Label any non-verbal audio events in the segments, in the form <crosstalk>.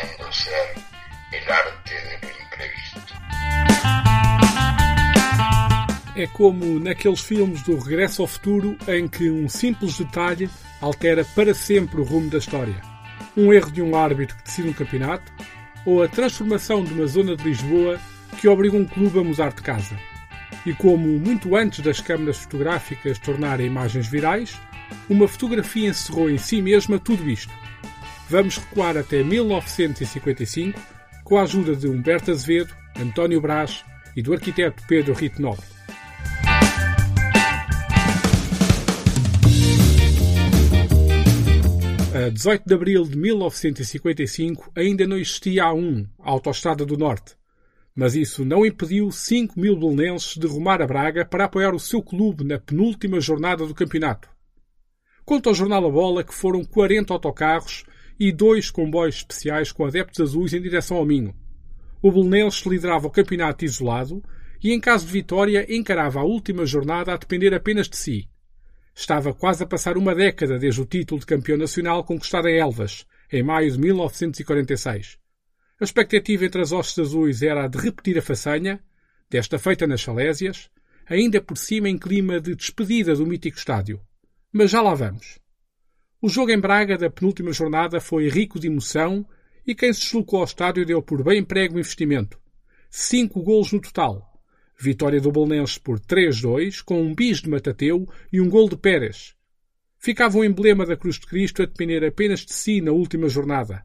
fingiendo ser el arte de lo imprevisto. É como naqueles filmes do Regresso ao Futuro em que um simples detalhe altera para sempre o rumo da história. Um erro de um árbitro que decide um campeonato ou a transformação de uma zona de Lisboa que obriga um clube a mudar de casa. E como muito antes das câmaras fotográficas tornarem imagens virais, uma fotografia encerrou em si mesma tudo isto. Vamos recuar até 1955 com a ajuda de Humberto Azevedo, António Brás e do arquiteto Pedro Rito. A 18 de abril de 1955 ainda não existia a A1, a Autostrada do Norte. Mas isso não impediu 5 mil belenenses de rumar a Braga para apoiar o seu clube na penúltima jornada do campeonato. Conta ao jornal A Bola que foram 40 autocarros e dois comboios especiais com adeptos azuis em direção ao Minho. O Belenenses liderava o campeonato isolado e, em caso de vitória, encarava a última jornada a depender apenas de si. Estava quase a passar uma década desde o título de campeão nacional conquistado em Elvas, em maio de 1946. A expectativa entre as hostes azuis era a de repetir a façanha, desta feita nas Salésias, ainda por cima em clima de despedida do mítico estádio. Mas já lá vamos. O jogo em Braga da penúltima jornada foi rico de emoção e quem se deslocou ao estádio deu por bem emprego o investimento. Cinco golos no total, Vitória do Bolonenses por 3-2, com um bis de Matateu e um gol de Pérez. Ficava o emblema da Cruz de Cristo a depender apenas de si na última jornada.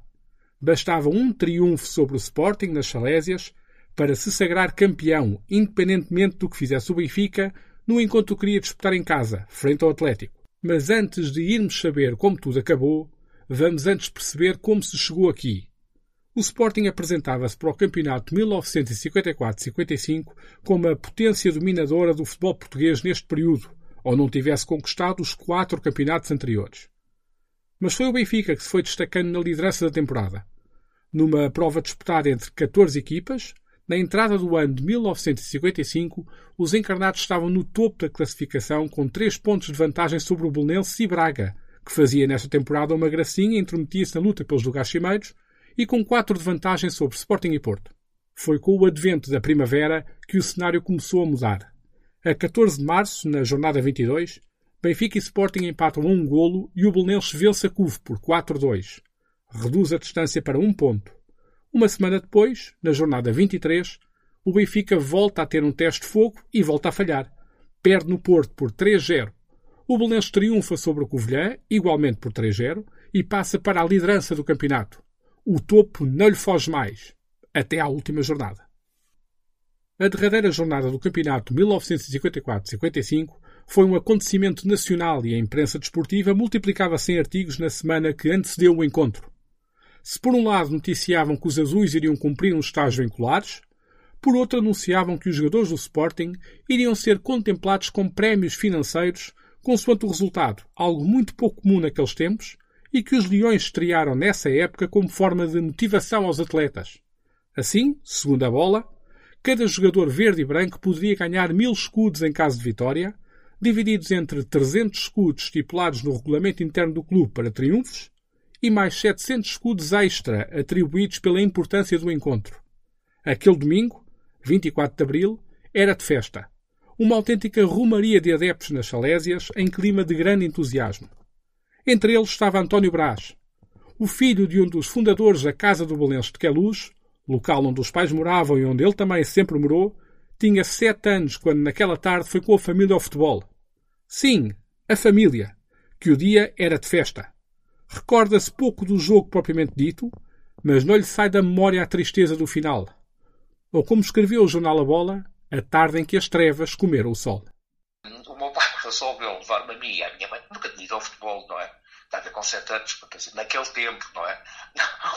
Bastava um triunfo sobre o Sporting nas Salésias para se sagrar campeão, independentemente do que fizesse o Benfica, no encontro que queria disputar em casa, frente ao Atlético. Mas antes de irmos saber como tudo acabou, vamos antes perceber como se chegou aqui. O Sporting apresentava-se para o campeonato 1954-55 como a potência dominadora do futebol português neste período, ou não tivesse conquistado os quatro campeonatos anteriores. Mas foi o Benfica que se foi destacando na liderança da temporada. Numa prova disputada entre 14 equipas, na entrada do ano de 1955, os encarnados estavam no topo da classificação com três pontos de vantagem sobre o Belenenses e Braga, que fazia nesta temporada uma gracinha e intrometia-se na luta pelos lugares cimeiros, e com quatro de vantagem sobre Sporting e Porto. Foi com o advento da primavera que o cenário começou a mudar. A 14 de março, na jornada 22, Benfica e Sporting empatam a um golo e o Belenenses vence a CUV por 4-2. Reduz a distância para um ponto. Uma semana depois, na jornada 23, o Benfica volta a ter um teste de fogo e volta a falhar. Perde no Porto por 3-0. O Belenenses triunfa sobre o Covilhã, igualmente por 3-0, e passa para a liderança do campeonato o topo não lhe foge mais, até à última jornada. A derradeira jornada do campeonato 1954-55 foi um acontecimento nacional e a imprensa desportiva multiplicava-se artigos na semana que antecedeu o encontro. Se por um lado noticiavam que os azuis iriam cumprir uns estágios vinculares, por outro anunciavam que os jogadores do Sporting iriam ser contemplados com prémios financeiros consoante o resultado, algo muito pouco comum naqueles tempos, e que os Leões estrearam nessa época como forma de motivação aos atletas. Assim, segundo a bola, cada jogador verde e branco poderia ganhar mil escudos em caso de vitória, divididos entre 300 escudos estipulados no regulamento interno do clube para triunfos e mais 700 escudos extra atribuídos pela importância do encontro. Aquele domingo, 24 de abril, era de festa. Uma autêntica rumaria de adeptos nas Salésias em clima de grande entusiasmo. Entre eles estava António Brás, o filho de um dos fundadores da Casa do Balenço de Queluz, local onde os pais moravam e onde ele também sempre morou, tinha sete anos quando naquela tarde foi com a família ao futebol. Sim, a família, que o dia era de festa. Recorda-se pouco do jogo propriamente dito, mas não lhe sai da memória a tristeza do final. Ou como escreveu o jornal A Bola, a tarde em que as trevas comeram o sol resolveu levar-me a mim e à minha mãe, nunca tinha ido ao futebol, não é? Estava com 7 anos, porque assim, naquele tempo, não é?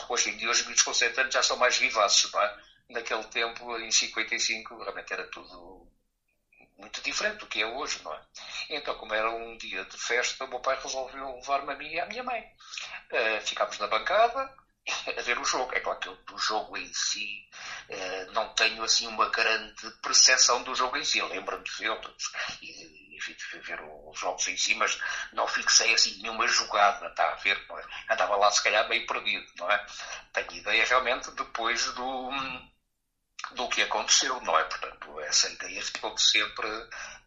Hoje em dia os miúdos com 7 anos já são mais vivaces, não é? Naquele tempo, em 55, realmente era tudo muito diferente do que é hoje, não é? Então, como era um dia de festa, o meu pai resolveu levar-me a mim e à minha mãe. Uh, ficámos na bancada, <laughs> a ver o jogo. É claro que eu do jogo em si uh, não tenho assim uma grande percepção do jogo em si. Lembro-me de filmes e enfim, de ver os jogos em si, mas não fixei assim nenhuma jogada, está a ver? É? Andava lá se calhar meio perdido, não é? Tenho ideia realmente depois do, do que aconteceu, não é? Portanto, essa ideia ficou sempre,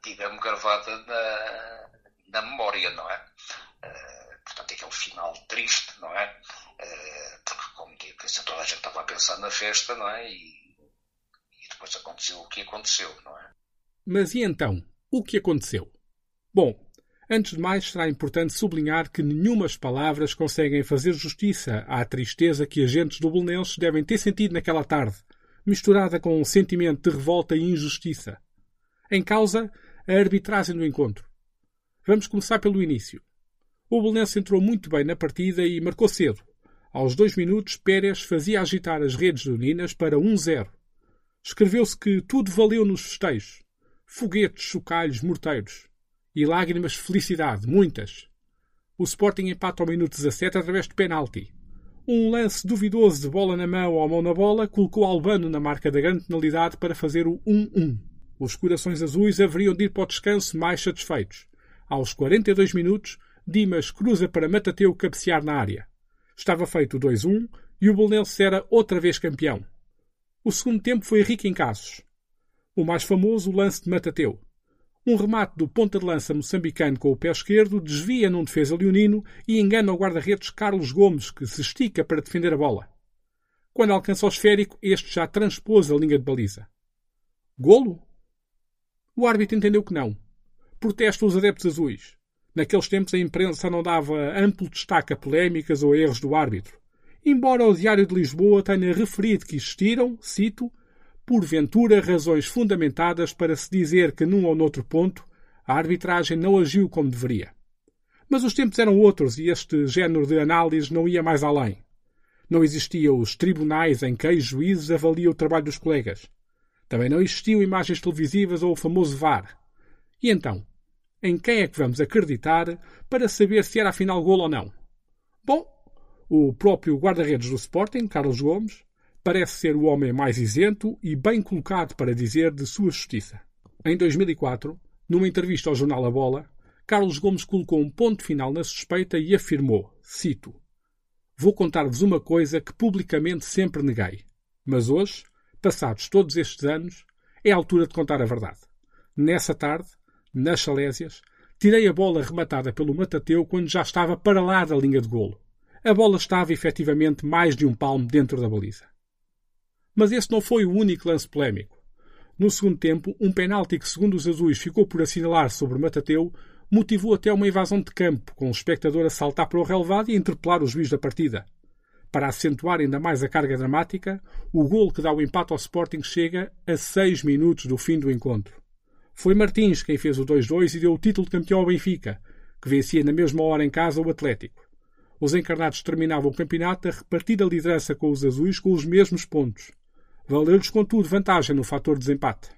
digamos, gravada na, na memória, não é? Uh, portanto, aquele final triste, não é? Uh, porque, como digo, toda a gente estava a pensar na festa, não é? E, e depois aconteceu o que aconteceu, não é? Mas e então? O que aconteceu? Bom, antes de mais será importante sublinhar que nenhumas palavras conseguem fazer justiça à tristeza que agentes do Belenenses devem ter sentido naquela tarde, misturada com um sentimento de revolta e injustiça. Em causa, a arbitragem do encontro. Vamos começar pelo início. O Belenense entrou muito bem na partida e marcou cedo. Aos dois minutos, Pérez fazia agitar as redes do Ninas para 1-0. Escreveu-se que tudo valeu nos festejos. Foguetes, chocalhos, morteiros. E lágrimas de felicidade, muitas. O Sporting empata ao minuto 17 através de penalti. Um lance duvidoso de bola na mão ou mão na bola colocou Albano na marca da grande penalidade para fazer o 1-1. Os corações azuis haveriam de ir para o descanso mais satisfeitos. Aos 42 minutos, Dimas cruza para Matateu cabecear na área. Estava feito o 2-1 e o Bolonense era outra vez campeão. O segundo tempo foi rico em casos. O mais famoso, o lance de Matateu. Um remate do ponta de lança moçambicano com o pé esquerdo desvia num defesa leonino e engana o guarda-redes Carlos Gomes, que se estica para defender a bola. Quando alcança o esférico, este já transpôs a linha de baliza. Golo? O árbitro entendeu que não. Protestam os adeptos azuis. Naqueles tempos a imprensa não dava amplo destaque a polémicas ou erros do árbitro. Embora o Diário de Lisboa tenha referido que existiram, cito, porventura razões fundamentadas para se dizer que num ou noutro ponto a arbitragem não agiu como deveria. Mas os tempos eram outros e este género de análise não ia mais além. Não existiam os tribunais em que os juízes avaliam o trabalho dos colegas. Também não existiam imagens televisivas ou o famoso VAR. E então, em quem é que vamos acreditar para saber se era afinal golo ou não? Bom, o próprio guarda-redes do Sporting, Carlos Gomes, parece ser o homem mais isento e bem colocado para dizer de sua justiça. Em 2004, numa entrevista ao jornal A Bola, Carlos Gomes colocou um ponto final na suspeita e afirmou, cito, Vou contar-vos uma coisa que publicamente sempre neguei. Mas hoje, passados todos estes anos, é a altura de contar a verdade. Nessa tarde, nas Salésias, tirei a bola rematada pelo Matateu quando já estava para lá da linha de golo. A bola estava efetivamente mais de um palmo dentro da baliza. Mas esse não foi o único lance polémico. No segundo tempo, um penalti que, segundo os azuis, ficou por assinalar sobre Matateu, motivou até uma invasão de campo, com o espectador a saltar para o relevado e interpelar o juiz da partida. Para acentuar ainda mais a carga dramática, o gol que dá o empate ao Sporting chega a seis minutos do fim do encontro. Foi Martins quem fez o 2-2 e deu o título de campeão ao Benfica, que vencia na mesma hora em casa o Atlético. Os encarnados terminavam o campeonato a repartir a liderança com os azuis com os mesmos pontos. Valeu-lhes, contudo, vantagem no fator de desempate.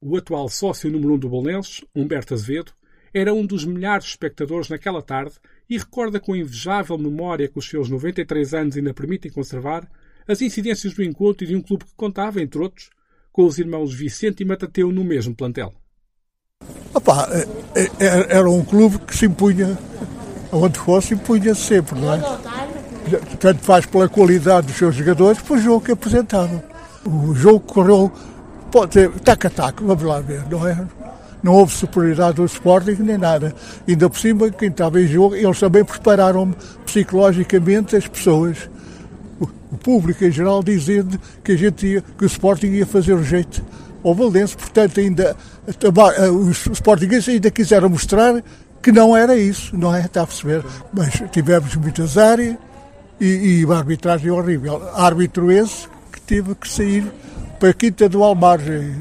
O atual sócio número um do Bolonenses, Humberto Azevedo, era um dos milhares de espectadores naquela tarde e recorda com invejável memória que os seus 93 anos ainda permitem conservar as incidências do encontro e de um clube que contava, entre outros, com os irmãos Vicente e Matateu no mesmo plantel. Opa, é, é, era um clube que se impunha, onde fosse, impunha -se sempre, não é? Tanto faz pela qualidade dos seus jogadores, pelo jogo que apresentavam. O jogo correu, pode ser, tac a tac, vamos lá ver, não é? Não houve superioridade do Sporting nem nada. Ainda por cima, quem estava em jogo, eles também prepararam psicologicamente as pessoas, o público em geral, dizendo que a gente ia, que o Sporting ia fazer o jeito ao Valença. Portanto, ainda os Sportingueses ainda quiseram mostrar que não era isso, não é? Está a perceber? Mas tivemos muitas áreas e, e arbitragem horrível. Árbitro esse teve que sair para a Quinta do Almargem.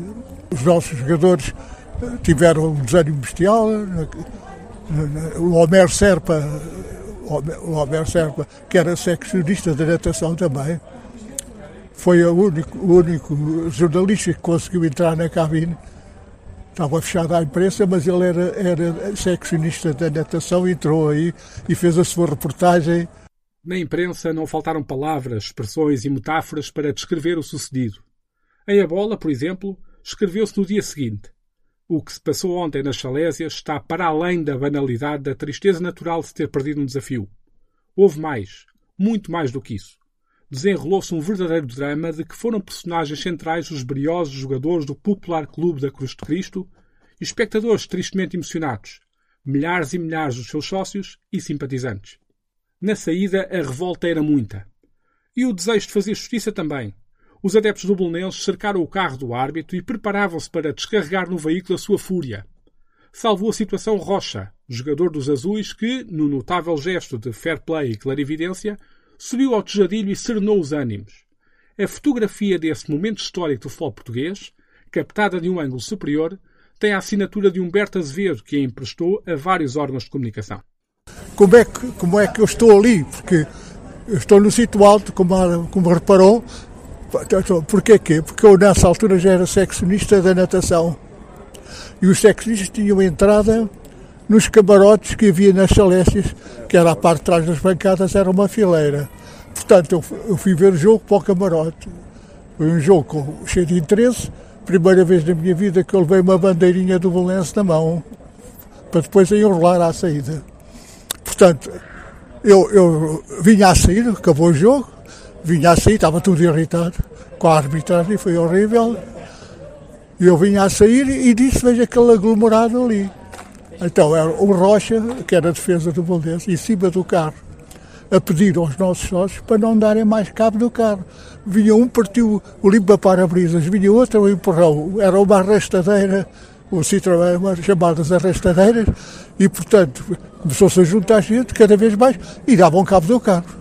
Os nossos jogadores eh, tiveram um desânimo bestial. O Homer Serpa, o Homer Serpa, que era seccionista da natação também, foi o único, o único jornalista que conseguiu entrar na cabine. Estava fechada a imprensa, mas ele era, era seccionista da natação, entrou aí e fez a sua reportagem na imprensa não faltaram palavras, expressões e metáforas para descrever o sucedido. Em A Bola, por exemplo, escreveu-se no dia seguinte: O que se passou ontem nas Salésias está para além da banalidade da tristeza natural de se ter perdido um desafio. Houve mais, muito mais do que isso. Desenrolou-se um verdadeiro drama de que foram personagens centrais os briosos jogadores do popular Clube da Cruz de Cristo e espectadores tristemente emocionados, milhares e milhares dos seus sócios e simpatizantes. Na saída, a revolta era muita. E o desejo de fazer justiça também, os adeptos do Bolonenses cercaram o carro do árbitro e preparavam-se para descarregar no veículo a sua fúria. Salvou a situação Rocha, jogador dos Azuis que, no notável gesto de fair play e clarividência, subiu ao tejadilho e serenou os ânimos. A fotografia desse momento histórico do futebol português, captada de um ângulo superior, tem a assinatura de Humberto Azevedo, que a emprestou a vários órgãos de comunicação. Como é que, como é que eu estou ali? Porque eu estou no sítio alto, como, como reparou, Porquê quê? Porque eu nessa altura já era seccionista da natação. E os seccionistas tinham entrada nos camarotes que havia nas Salécias, que era a parte de trás das bancadas, era uma fileira. Portanto, eu, eu fui ver o jogo para o camarote. Foi um jogo cheio de interesse. Primeira vez na minha vida que eu levei uma bandeirinha do Belenense na mão, para depois enrolar à saída. Portanto, eu, eu vinha a sair, acabou o jogo, vinha a sair, estava tudo irritado com a arbitragem, foi horrível. E eu vinha a sair e disse: Veja aquele aglomerado ali. Então era o Rocha, que era a defesa do Boldense, em cima do carro, a pedir aos nossos sócios para não darem mais cabo do carro. Vinha um, partiu o limpa-para-brisas, vinha outro, o empurrão. Era uma arrastadeira, o Citroën, chamadas arrastadeiras, e portanto começou-se a juntar gente cada vez mais e davam cabo do carro.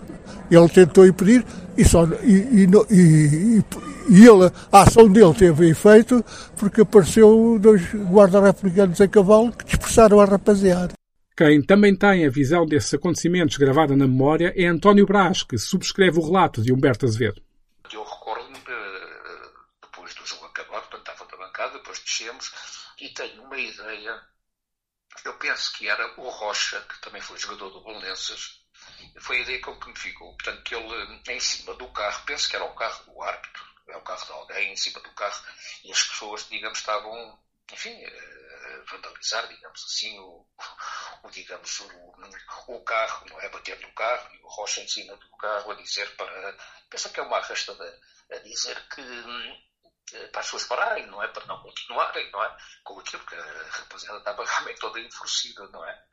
Ele tentou impedir, e, só, e, e, e, e ele, a ação dele teve efeito porque apareceu dois guardas republicanos a cavalo que dispersaram a rapaziada. Quem também tem a visão desses acontecimentos gravada na memória é António Brás, que subscreve o relato de Humberto Azevedo. Eu recordo-me, eh, depois do jogo acabar, portanto estava na bancada, depois descemos, e tenho uma ideia, eu penso que era o Rocha, que também foi jogador do Bolonenses, foi a ideia que me ficou. Portanto, que ele, em cima do carro, penso que era o carro do árbitro, é o carro de alguém, em cima do carro, e as pessoas, digamos, estavam, enfim, a vandalizar, digamos assim, o, o digamos, o, o, carro, não é? Bater no carro, e o Rocha em cima do carro a dizer para, penso que é uma arrastada, a dizer que para as pessoas pararem, não é? Para não continuarem, não é? Com aquilo que a rapaziada estava realmente toda enfurecida, não é?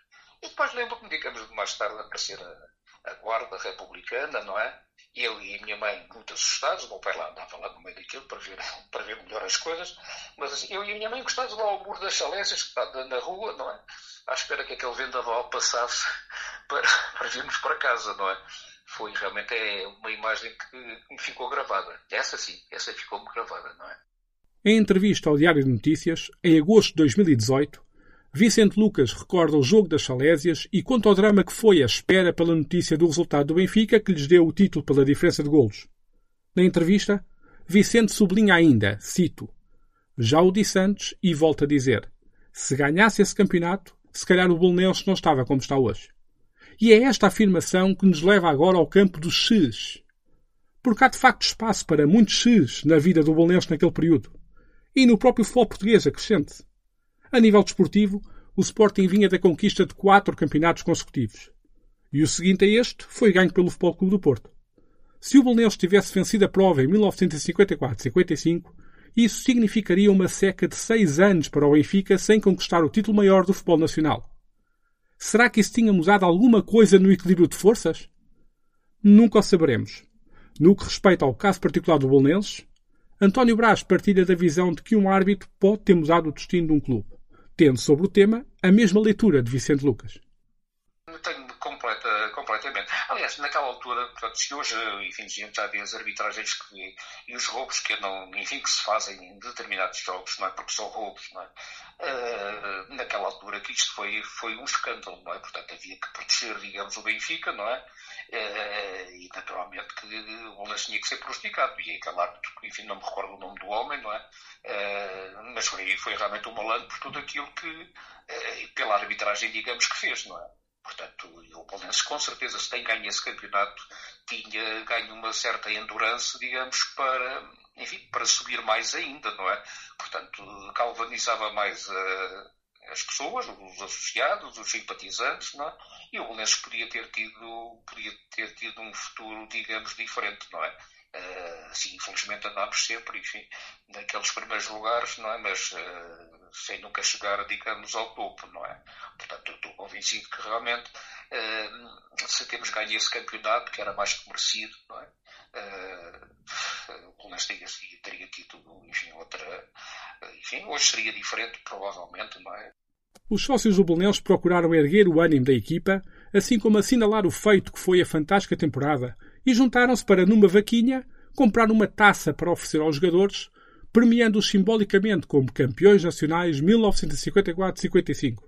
E depois lembro-me, digamos, de mais tarde aparecer a, a guarda republicana, não é? Eu e a minha mãe muito assustados, o meu pai lá andava lá no meio daquilo para ver, para ver melhor as coisas, mas assim, eu e a minha mãe encostados lá ao muro das Chalésias, que está na rua, não é? À espera que aquele vendaval passasse para, <laughs> para virmos para casa, não é? Foi realmente é uma imagem que me ficou gravada. Essa sim, essa ficou-me gravada, não é? Em entrevista ao Diário de Notícias, em agosto de 2018, Vicente Lucas recorda o jogo das Salésias e conta o drama que foi a espera pela notícia do resultado do Benfica que lhes deu o título pela diferença de golos. Na entrevista, Vicente sublinha ainda, cito, Já o disse antes e volto a dizer, se ganhasse esse campeonato, se calhar o Bolonenses não estava como está hoje. E é esta afirmação que nos leva agora ao campo dos X. Porque há de facto espaço para muitos X na vida do Bolonenses naquele período. E no próprio futebol português acrescente. A nível desportivo, o Sporting vinha da conquista de quatro campeonatos consecutivos. E o seguinte a este foi ganho pelo Futebol Clube do Porto. Se o Bolonenses tivesse vencido a prova em 1954-55, isso significaria uma seca de seis anos para o Benfica sem conquistar o título maior do futebol nacional. Será que isso tinha mudado alguma coisa no equilíbrio de forças? Nunca o saberemos. No que respeita ao caso particular do Bolonenses, António Brás partilha da visão de que um árbitro pode ter mudado o destino de um clube tendo sobre o tema a mesma leitura de Vicente Lucas. Tenho completa, completamente. Aliás, naquela altura, portanto, se hoje, enfim, já vê as arbitragens que, e os roubos que, não, enfim, que se fazem em determinados jogos, não é? Porque são roubos, não é? Uh, naquela altura que isto foi, foi um escândalo, não é? Portanto, havia que proteger, digamos, o Benfica, não é? Uh, e naturalmente que o Bolonense tinha que ser prejudicado. E aquele árbitro, enfim, não me recordo o nome do homem, não é? Uh, mas foi, foi realmente um malandro por tudo aquilo que, pela arbitragem, digamos, que fez, não é? Portanto, o Bolonenses com certeza se tem ganho esse campeonato, tinha ganho uma certa endurance, digamos, para, enfim, para subir mais ainda, não é? Portanto, galvanizava mais a, as pessoas, os associados, os simpatizantes, não é? E o Bolonenses podia ter tido, podia ter tido um futuro, digamos, diferente, não é? Uh, sim, infelizmente andámos sempre, enfim, naqueles primeiros lugares, não é? Mas uh, sem nunca chegar, digamos, ao topo, não é? Portanto, estou convencido que realmente uh, se temos ganho esse campeonato, que era mais que merecido, não é? Uh, o Bolonense teria, teria tido, enfim, outra... Enfim, hoje seria diferente, provavelmente, não é? Os sócios do Belenenses procuraram erguer o ânimo da equipa, assim como assinalar o feito que foi a fantástica temporada e juntaram-se para, numa vaquinha, comprar uma taça para oferecer aos jogadores, premiando-os simbolicamente como campeões nacionais 1954-55.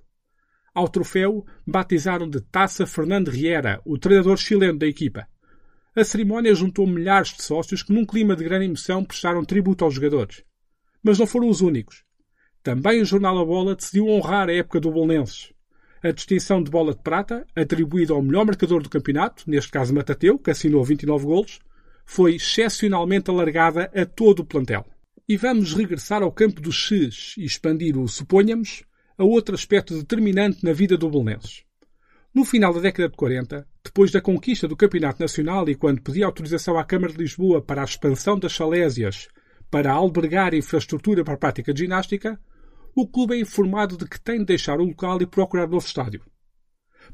Ao troféu, batizaram de Taça Fernando Riera, o treinador chileno da equipa. A cerimónia juntou milhares de sócios que, num clima de grande emoção, prestaram tributo aos jogadores. Mas não foram os únicos. Também o jornal A Bola decidiu honrar a época do Bolonenses. A distinção de bola de prata, atribuída ao melhor marcador do campeonato, neste caso Matateu, que assinou 29 golos, foi excepcionalmente alargada a todo o plantel. E vamos regressar ao campo dos X e expandir o suponhamos a outro aspecto determinante na vida do Belenenses. No final da década de 40, depois da conquista do Campeonato Nacional e quando pedia autorização à Câmara de Lisboa para a expansão das Salésias para albergar infraestrutura para a prática de ginástica, o clube é informado de que tem de deixar o local e procurar novo estádio.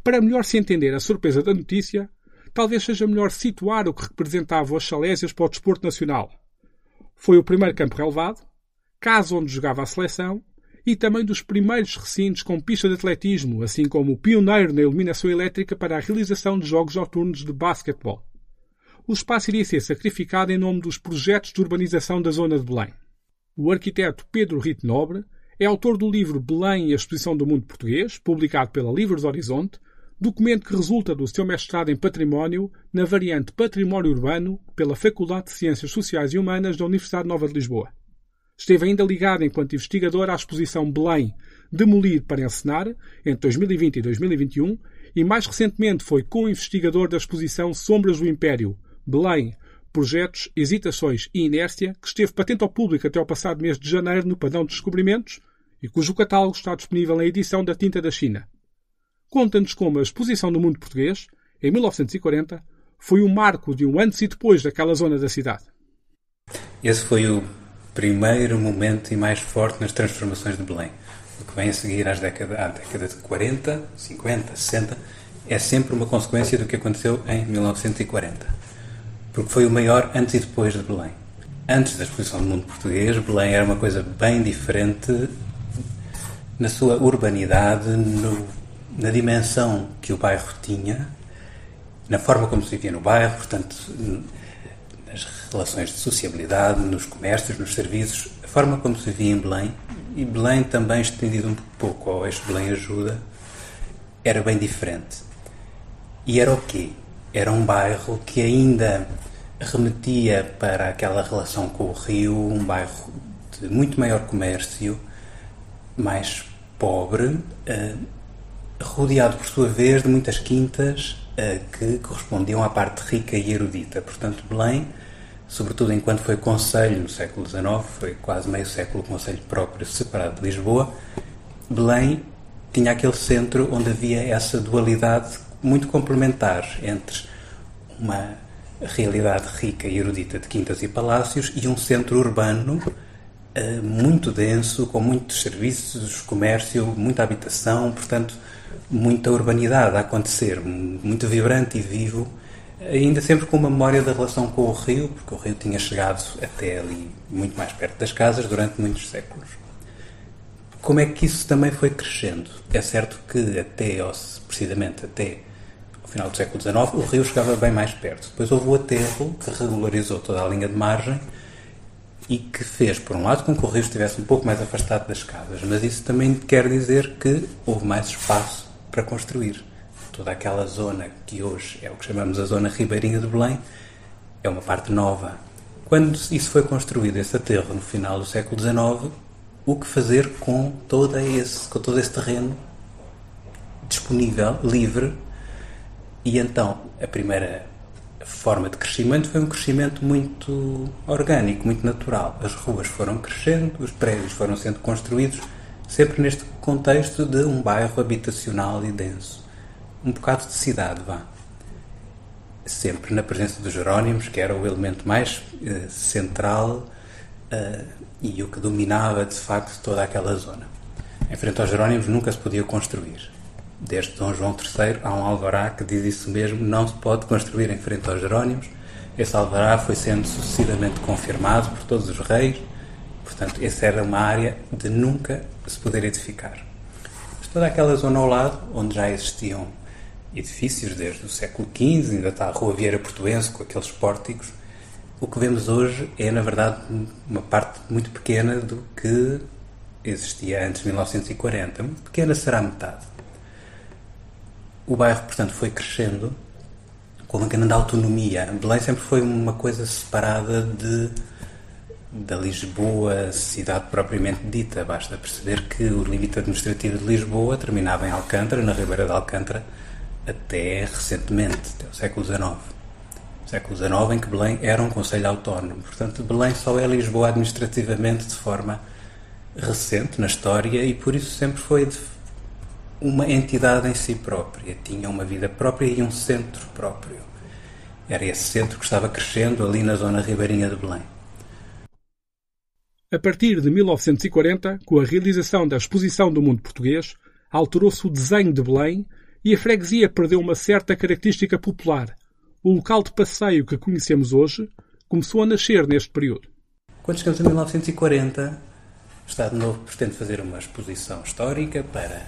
Para melhor se entender a surpresa da notícia, talvez seja melhor situar o que representavam as Salésias para o desporto nacional. Foi o primeiro campo relevado, casa onde jogava a seleção e também dos primeiros recintos com pista de atletismo, assim como o pioneiro na iluminação elétrica para a realização de jogos noturnos de basquetebol. O espaço iria ser sacrificado em nome dos projetos de urbanização da zona de Belém. O arquiteto Pedro Rito Nobre é autor do livro Belém e a Exposição do Mundo Português, publicado pela Livros Horizonte, documento que resulta do seu mestrado em Património na variante Património Urbano pela Faculdade de Ciências Sociais e Humanas da Universidade Nova de Lisboa. Esteve ainda ligado enquanto investigador à exposição Belém, Demolir para Encenar, entre 2020 e 2021, e mais recentemente foi co-investigador da exposição Sombras do Império, Belém, Projetos, Hesitações e Inércia, que esteve patente ao público até ao passado mês de janeiro no Padrão de Descobrimentos e cujo catálogo está disponível na edição da Tinta da China. Conta-nos como a exposição do mundo português, em 1940, foi o marco de um antes e depois daquela zona da cidade. Esse foi o primeiro momento e mais forte nas transformações de Belém. O que vem a seguir às década, à década de 40, 50, 60 é sempre uma consequência do que aconteceu em 1940 porque foi o maior antes e depois de Belém. Antes da exposição do mundo português, Belém era uma coisa bem diferente na sua urbanidade, no, na dimensão que o bairro tinha, na forma como se vivia no bairro, portanto, nas relações de sociabilidade, nos comércios, nos serviços, a forma como se vivia em Belém, e Belém também estendido um pouco ao eixo Belém Ajuda, era bem diferente. E era o quê? Era um bairro que ainda remetia para aquela relação com o Rio, um bairro de muito maior comércio, mais pobre, eh, rodeado por sua vez de muitas quintas eh, que correspondiam à parte rica e erudita. Portanto, Belém, sobretudo enquanto foi conselho no século XIX, foi quase meio século conselho próprio separado de Lisboa, Belém tinha aquele centro onde havia essa dualidade muito complementar entre uma realidade rica e erudita de quintas e palácios e um centro urbano uh, muito denso, com muitos serviços, comércio, muita habitação, portanto, muita urbanidade a acontecer, muito vibrante e vivo, ainda sempre com uma memória da relação com o rio, porque o rio tinha chegado até ali, muito mais perto das casas, durante muitos séculos. Como é que isso também foi crescendo? É certo que até, precisamente até final do século XIX, o rio chegava bem mais perto. Depois houve o aterro que regularizou toda a linha de margem e que fez, por um lado, com que o rio estivesse um pouco mais afastado das casas, mas isso também quer dizer que houve mais espaço para construir. Toda aquela zona que hoje é o que chamamos a zona ribeirinha de Belém é uma parte nova. Quando isso foi construído, esse aterro, no final do século XIX, o que fazer com todo esse, com todo esse terreno disponível, livre, e então a primeira forma de crescimento foi um crescimento muito orgânico, muito natural. As ruas foram crescendo, os prédios foram sendo construídos, sempre neste contexto de um bairro habitacional e denso. Um bocado de cidade, vá. Sempre na presença dos Jerónimos, que era o elemento mais eh, central eh, e o que dominava de facto toda aquela zona. Em frente aos Jerónimos nunca se podia construir desde Dom João III, há um alvará que diz isso mesmo, não se pode construir em frente aos Jerónimos. Esse alvará foi sendo sucessivamente confirmado por todos os reis, portanto, essa era uma área de nunca se poder edificar. Mas toda aquela zona ao lado, onde já existiam edifícios desde o século XV, ainda está a Rua Vieira Portuense com aqueles pórticos, o que vemos hoje é, na verdade, uma parte muito pequena do que existia antes de 1940. Muito pequena será metade. O bairro, portanto, foi crescendo com uma grande autonomia. Belém sempre foi uma coisa separada de da Lisboa, cidade propriamente dita. Basta perceber que o limite administrativo de Lisboa terminava em Alcântara, na Ribeira de Alcântara, até recentemente, até o século XIX. O século XIX em que Belém era um conselho autónomo. Portanto, Belém só é Lisboa administrativamente de forma recente na história e por isso sempre foi uma entidade em si própria, tinha uma vida própria e um centro próprio. Era esse centro que estava crescendo ali na zona ribeirinha de Belém. A partir de 1940, com a realização da Exposição do Mundo Português, alterou-se o desenho de Belém e a freguesia perdeu uma certa característica popular. O local de passeio que conhecemos hoje começou a nascer neste período. Quando chegamos a 1940, o Estado Novo pretende fazer uma exposição histórica para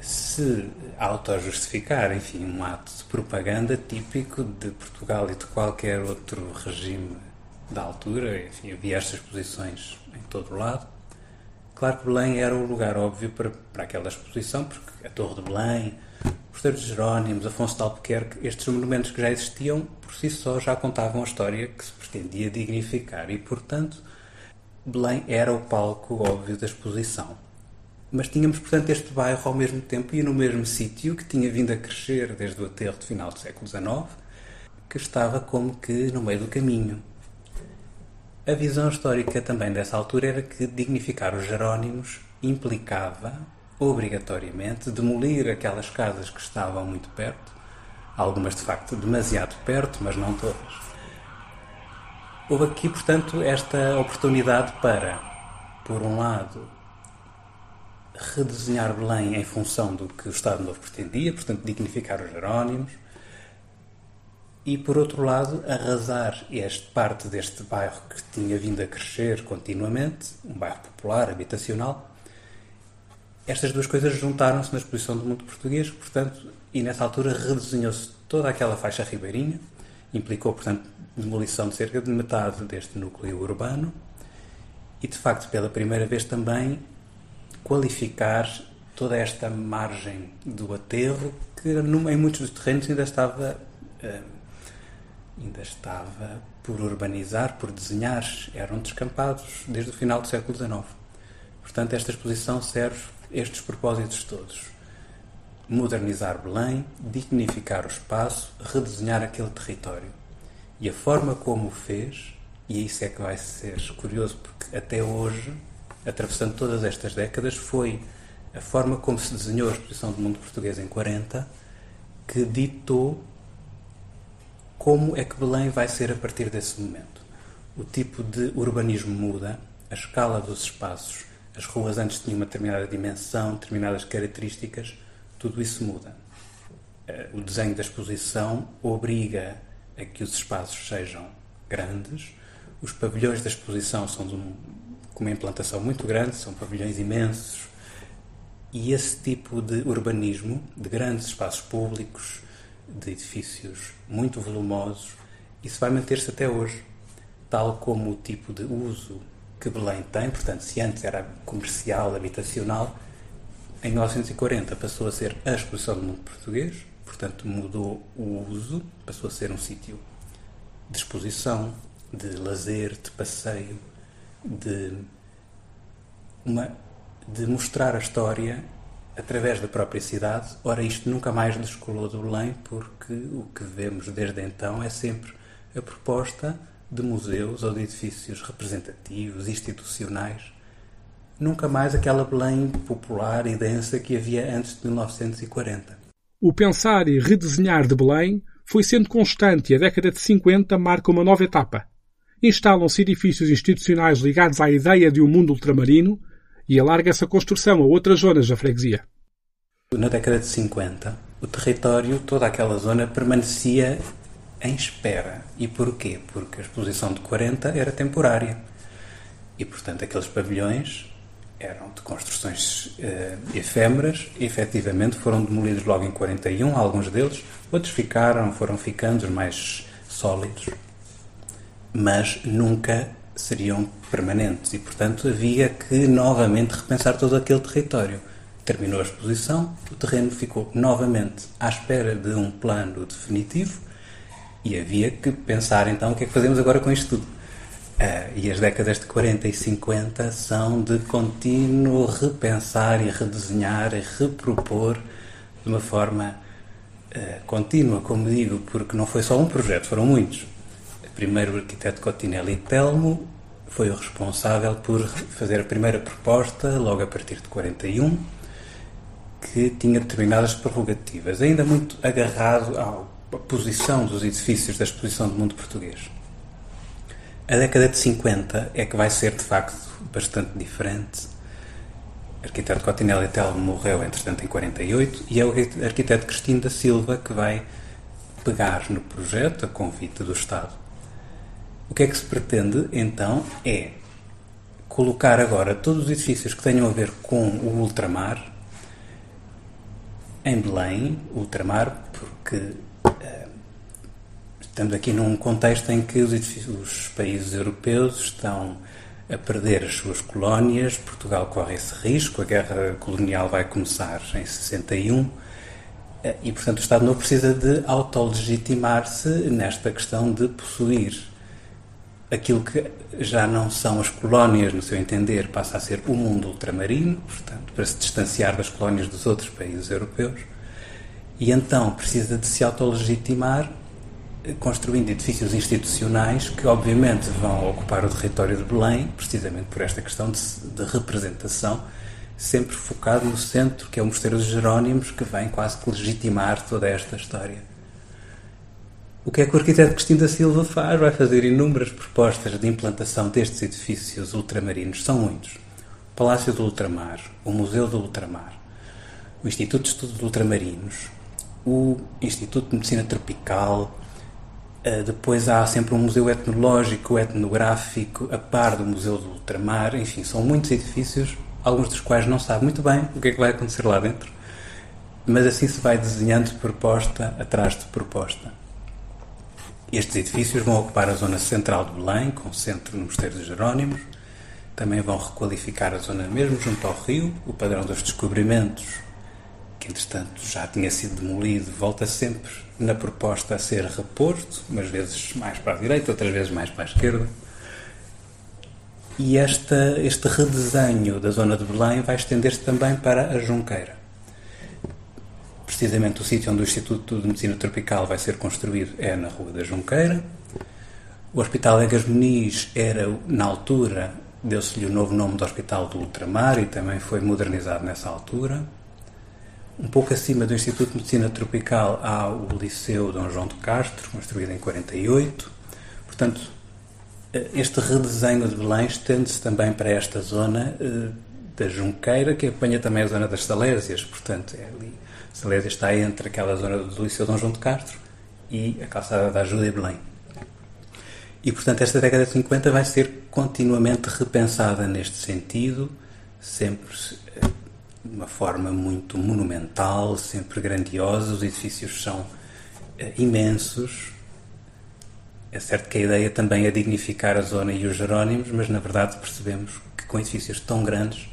se auto-justificar, enfim, um ato de propaganda típico de Portugal e de qualquer outro regime da altura, enfim, havia estas exposições em todo o lado. Claro que Belém era o lugar óbvio para, para aquela exposição, porque a Torre de Belém, o Mosteiro de Jerónimos, Afonso de Albuquerque, estes monumentos que já existiam, por si só já contavam a história que se pretendia dignificar e, portanto, Belém era o palco óbvio da exposição. Mas tínhamos, portanto, este bairro ao mesmo tempo e no mesmo sítio que tinha vindo a crescer desde o aterro de final do século XIX, que estava como que no meio do caminho. A visão histórica também dessa altura era que dignificar os Jerónimos implicava, obrigatoriamente, demolir aquelas casas que estavam muito perto, algumas de facto demasiado perto, mas não todas. Houve aqui, portanto, esta oportunidade para, por um lado, redesenhar Belém em função do que o Estado Novo pretendia, portanto, dignificar os Jerónimos, e, por outro lado, arrasar este parte deste bairro que tinha vindo a crescer continuamente, um bairro popular, habitacional. Estas duas coisas juntaram-se na exposição do mundo português, portanto, e nessa altura redesenhou-se toda aquela faixa ribeirinha, implicou, portanto, demolição de cerca de metade deste núcleo urbano, e, de facto, pela primeira vez também qualificar toda esta margem do aterro que em muitos dos terrenos ainda estava eh, ainda estava por urbanizar, por desenhar, eram descampados desde o final do século XIX. Portanto, esta exposição serve estes propósitos todos. Modernizar Belém, dignificar o espaço, redesenhar aquele território. E a forma como o fez, e isso é que vai ser curioso, porque até hoje atravessando todas estas décadas, foi a forma como se desenhou a exposição do mundo português em 40 que ditou como é que Belém vai ser a partir desse momento. O tipo de urbanismo muda, a escala dos espaços, as ruas antes tinham uma determinada dimensão, determinadas características, tudo isso muda. Eh, o desenho da exposição obriga a que os espaços sejam grandes, os pavilhões da exposição são de um com uma implantação muito grande, são pavilhões imensos. E esse tipo de urbanismo, de grandes espaços públicos, de edifícios muito volumosos, isso vai manter-se até hoje, tal como o tipo de uso que Belém tem. Portanto, se antes era comercial, habitacional, em 1940 passou a ser a exposição do mundo português, portanto, mudou o uso, passou a ser um sítio de exposição, de lazer, de passeio, de, uma, de mostrar a história através da própria cidade. Ora, isto nunca mais descolou do Belém, porque o que vemos desde então é sempre a proposta de museus ou de edifícios representativos, institucionais. Nunca mais aquela Belém popular e densa que havia antes de 1940. O pensar e redesenhar de Belém foi sendo constante e a década de 50 marca uma nova etapa. Instalam-se edifícios institucionais ligados à ideia de um mundo ultramarino e alarga-se a construção a outras zonas da freguesia. Na década de 50, o território, toda aquela zona, permanecia em espera. E porquê? Porque a exposição de 40 era temporária. E, portanto, aqueles pavilhões eram de construções uh, efêmeras e, efetivamente, foram demolidos logo em 41, alguns deles. Outros ficaram, foram ficando os mais sólidos. Mas nunca seriam permanentes e, portanto, havia que novamente repensar todo aquele território. Terminou a exposição, o terreno ficou novamente à espera de um plano definitivo e havia que pensar então o que é que fazemos agora com isto tudo. Uh, e as décadas de 40 e 50 são de contínuo repensar e redesenhar e repropor de uma forma uh, contínua, como digo, porque não foi só um projeto, foram muitos primeiro o arquiteto Cotinelli Telmo foi o responsável por fazer a primeira proposta, logo a partir de 41, que tinha determinadas prerrogativas, ainda muito agarrado à posição dos edifícios da exposição do mundo português. A década de 50 é que vai ser, de facto, bastante diferente. O arquiteto Cotinelli Telmo morreu, entretanto, em 48, e é o arquiteto Cristino da Silva que vai pegar no projeto, a convite do Estado, o que é que se pretende, então, é colocar agora todos os edifícios que tenham a ver com o ultramar em Belém, ultramar, porque uh, estamos aqui num contexto em que os, os países europeus estão a perder as suas colónias, Portugal corre esse risco, a guerra colonial vai começar em 61 eh, e, portanto, o Estado não precisa de autolegitimar-se nesta questão de possuir aquilo que já não são as colónias, no seu entender, passa a ser o mundo ultramarino, portanto, para se distanciar das colónias dos outros países europeus, e então precisa de se autolegitimar eh, construindo edifícios institucionais que, obviamente, vão ocupar o território de Belém, precisamente por esta questão de, de representação, sempre focado no centro, que é o Mosteiro dos Jerónimos, que vem quase que legitimar toda esta história. O que é que o arquiteto Cristina da Silva faz? Vai fazer inúmeras propostas de implantação destes edifícios ultramarinos, são muitos. O Palácio do Ultramar, o Museu do Ultramar, o Instituto de Estudos Ultramarinos, o Instituto de Medicina Tropical, eh, depois há sempre um museu etnológico, etnográfico, a par do Museu do Ultramar, enfim, são muitos edifícios, alguns dos quais não sabe muito bem o que é que vai acontecer lá dentro, mas assim se vai desenhando proposta atrás de proposta. Estes edifícios vão ocupar a zona central de Belém, com centro no Mosteiro dos Jerónimos. Também vão requalificar a zona mesmo junto ao rio. O padrão dos descobrimentos, que entretanto já tinha sido demolido, volta sempre na proposta a ser reposto, umas vezes mais para a direita, outras vezes mais para a esquerda. E esta, este redesenho da zona de Belém vai estender-se também para a Junqueira precisamente o sítio onde o Instituto de Medicina Tropical vai ser construído é na Rua da Junqueira. O Hospital Egas Muniz era, na altura, deu-se-lhe o novo nome do Hospital do Ultramar e também foi modernizado nessa altura. Um pouco acima do Instituto de Medicina Tropical há o Liceu Dom João de Castro, construído em 48. Portanto, este redesenho de Belém estende-se também para esta zona eh, da Junqueira, que apanha também a zona das Salésias, portanto, é ali Salésia está entre aquela zona do Liceu Dom João de Castro e a calçada da Ajuda e Belém. E, portanto, esta década de 50 vai ser continuamente repensada neste sentido, sempre eh, de uma forma muito monumental, sempre grandiosa. Os edifícios são uh, imensos. É certo que a ideia também é dignificar a zona e os Jerónimos, mas na verdade percebemos que com edifícios tão grandes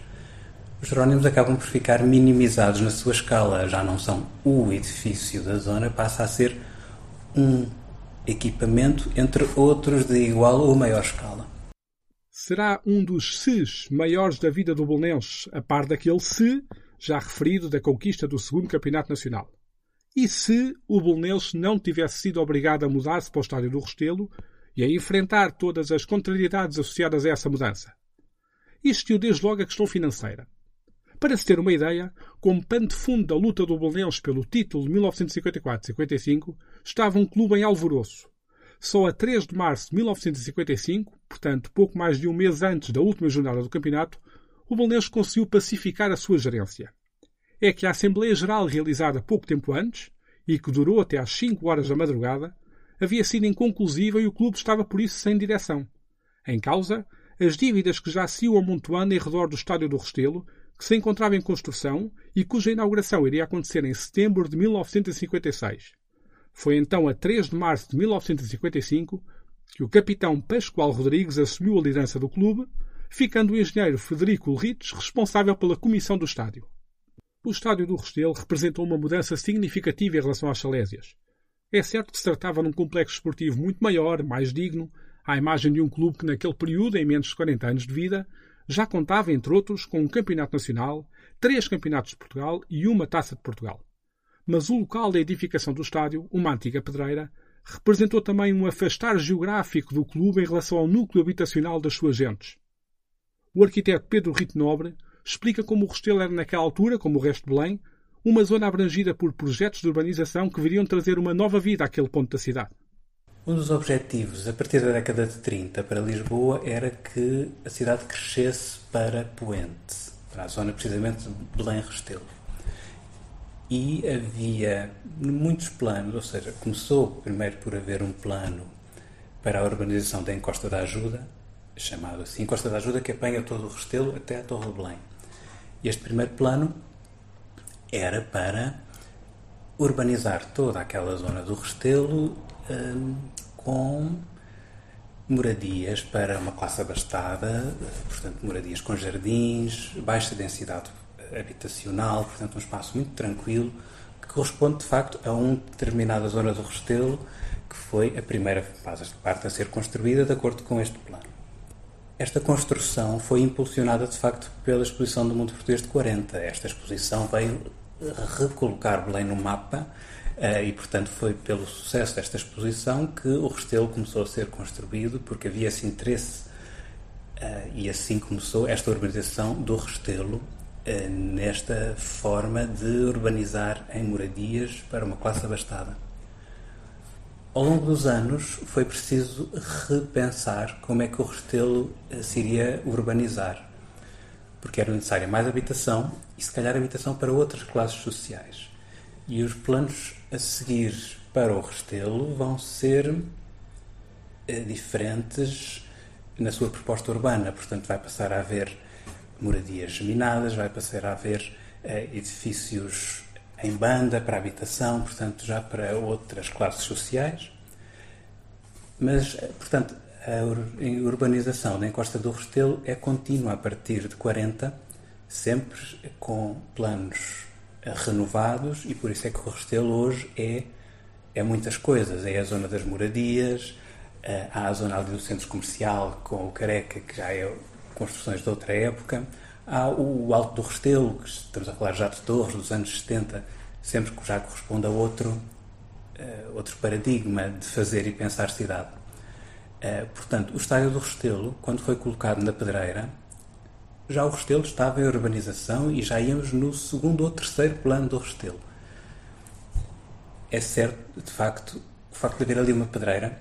os Jerónimos acabam por ficar minimizados na sua escala. Já não são o edifício da zona, passa a ser um equipamento entre outros de igual ou maior escala. Será um dos ses maiores da vida do Bolonense, a par daquele se já referido da conquista do segundo campeonato nacional. E se o Bolonenses não tivesse sido obrigado a mudar-se para o estádio do Restelo e a enfrentar todas as contrariedades associadas a essa mudança? Existiu desde logo a questão financeira. Para se ter uma ideia, como pano de fundo da luta do Bolonenses pelo título de 1954-55, estava um clube em alvoroço. Só a 3 de março de 1955, portanto pouco mais de um mês antes da última jornada do campeonato, o Bolonenses conseguiu pacificar a sua gerência. É que a Assembleia Geral realizada pouco tempo antes, e que durou até às 5 horas da madrugada, havia sido inconclusiva e o clube estava por isso sem direção. Em causa, as dívidas que já se iam amontoando em redor do Estádio do Restelo, que se encontrava em construção e cuja inauguração iria acontecer em setembro de 1956. Foi então a 3 de março de 1955 que o capitão Pascoal Rodrigues assumiu a liderança do clube, ficando o engenheiro Federico Ulrichs responsável pela comissão do estádio. O estádio do Restelo representou uma mudança significativa em relação às Salésias. É certo que se tratava de um complexo esportivo muito maior, mais digno, à imagem de um clube que naquele período, em menos de 40 anos de vida, já contava, entre outros, com um campeonato nacional, três campeonatos de Portugal e uma taça de Portugal. Mas o local da edificação do estádio, uma antiga pedreira, representou também um afastar geográfico do clube em relação ao núcleo habitacional das suas gentes. O arquiteto Pedro Rito Nobre explica como o Restelo era naquela altura, como o resto de Belém, uma zona abrangida por projetos de urbanização que viriam trazer uma nova vida àquele ponto da cidade. Um dos objetivos, a partir da década de 30, para Lisboa era que a cidade crescesse para Poente, para a zona precisamente de Belém-Restelo. E havia muitos planos, ou seja, começou primeiro por haver um plano para a urbanização da Encosta da Ajuda, chamado assim Encosta da Ajuda, que apanha todo o Restelo até a Torre de Belém. Este primeiro plano era para urbanizar toda aquela zona do Restelo hum, com moradias para uma classe abastada, portanto, moradias com jardins, baixa densidade habitacional, portanto, um espaço muito tranquilo, que corresponde, de facto, a uma determinada zona do Restelo, que foi a primeira fase parte a ser construída de acordo com este plano. Esta construção foi impulsionada, de facto, pela Exposição do Mundo Português de 40. Esta exposição veio recolocar Belém no mapa eh, e, portanto, foi pelo sucesso desta exposição que o Restelo começou a ser construído, porque havia esse interesse eh, e assim começou esta urbanização do Restelo, eh, nesta forma de urbanizar em moradias para uma classe abastada. Ao longo dos anos foi preciso repensar como é que o Restelo se iria urbanizar, porque era necessária mais habitação e, se calhar, habitação para outras classes sociais. E os planos a seguir para o Restelo vão ser eh, diferentes na sua proposta urbana. Portanto, vai passar a haver moradias geminadas, vai passar a haver eh, edifícios em banda para habitação, portanto, já para outras classes sociais. Mas, eh, portanto, a urbanização da encosta do Restelo é contínua a partir de 40, sempre com planos renovados e por isso é que o Restelo hoje é, é muitas coisas. É a zona das moradias, eh, há a zona ali do centro comercial com o Careca, que já é construções de outra época. Há o Alto do Restelo, que estamos a falar já de torres dos anos 70, sempre que já corresponde a outro, uh, outro paradigma de fazer e pensar cidade. Uh, portanto, o Estádio do Restelo, quando foi colocado na pedreira, já o Restelo estava em urbanização e já íamos no segundo ou terceiro plano do Restelo. É certo, de facto, o facto de haver ali uma pedreira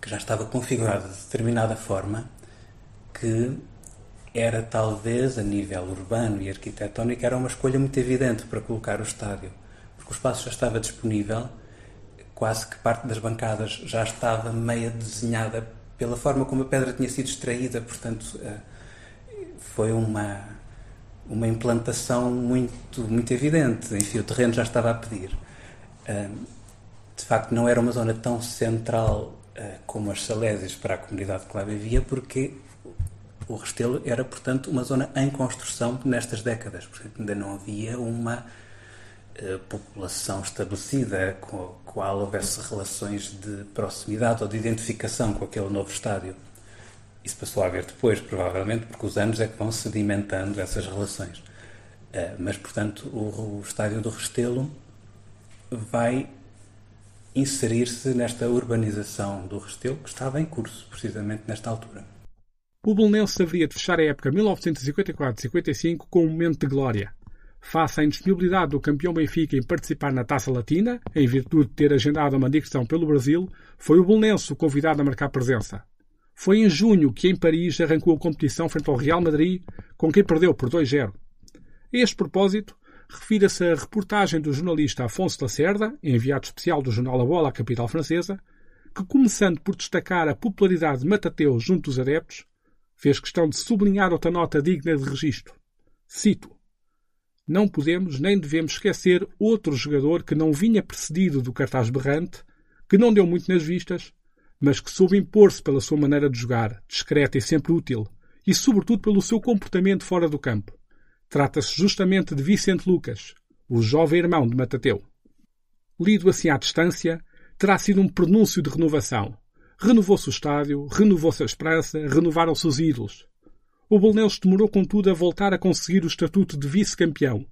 que já estava configurada de determinada forma que era talvez a nível urbano e arquitetónico era uma escolha muito evidente para colocar o estádio, porque o espaço já estava disponível, quase que parte das bancadas já estava meia desenhada pela forma como a pedra tinha sido extraída, portanto eh, foi uma, uma implantação muito, muito evidente. Enfim, o terreno já estava a pedir. De facto, não era uma zona tão central ah, como as Salésias para a comunidade que lá vivia, porque o Restelo era, portanto, uma zona em construção nestas décadas. Portanto, ainda não havia uma ah, população estabelecida com a qual houvesse relações de proximidade ou de identificação com aquele novo estádio. Isso passou a haver depois, provavelmente, porque os anos é que vão sedimentando essas relações. Uh, mas, portanto, o, estádio do Restelo vai inserir-se nesta urbanização do Restelo que estava em curso, precisamente nesta altura. O Belenense haveria de fechar a época 1954-55 com um momento de glória. Face à indisponibilidade do campeão Benfica em participar na Taça Latina, em virtude de ter agendado uma digressão pelo Brasil, foi o Belenense o convidado a marcar presença. Foi em junho que em Paris arrancou a competição frente ao Real Madrid, com quem perdeu por 2-0. A este propósito, refira-se a reportagem do jornalista Afonso Lacerda, enviado especial do jornal A Bola à capital francesa, que, começando por destacar a popularidade de Matateu junto dos adeptos, fez questão de sublinhar outra nota digna de registro. Cito: Não podemos nem devemos esquecer outro jogador que não vinha precedido do cartaz berrante, que não deu muito nas vistas, mas que soube impor-se pela sua maneira de jogar, discreta e sempre útil, e sobretudo pelo seu comportamento fora do campo. Trata-se justamente de Vicente Lucas, o jovem irmão de Matateu. Lido assim à distância, terá sido um pronúncio de renovação. Renovou-se o estádio, renovou-se a esperança, renovaram-se os ídolos. O Bolonenses demorou, contudo, a voltar a conseguir o estatuto de vice-campeão.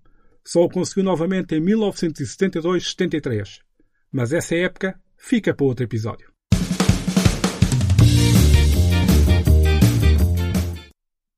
Só o conseguiu novamente em 1972-73. Mas essa época fica para outro episódio.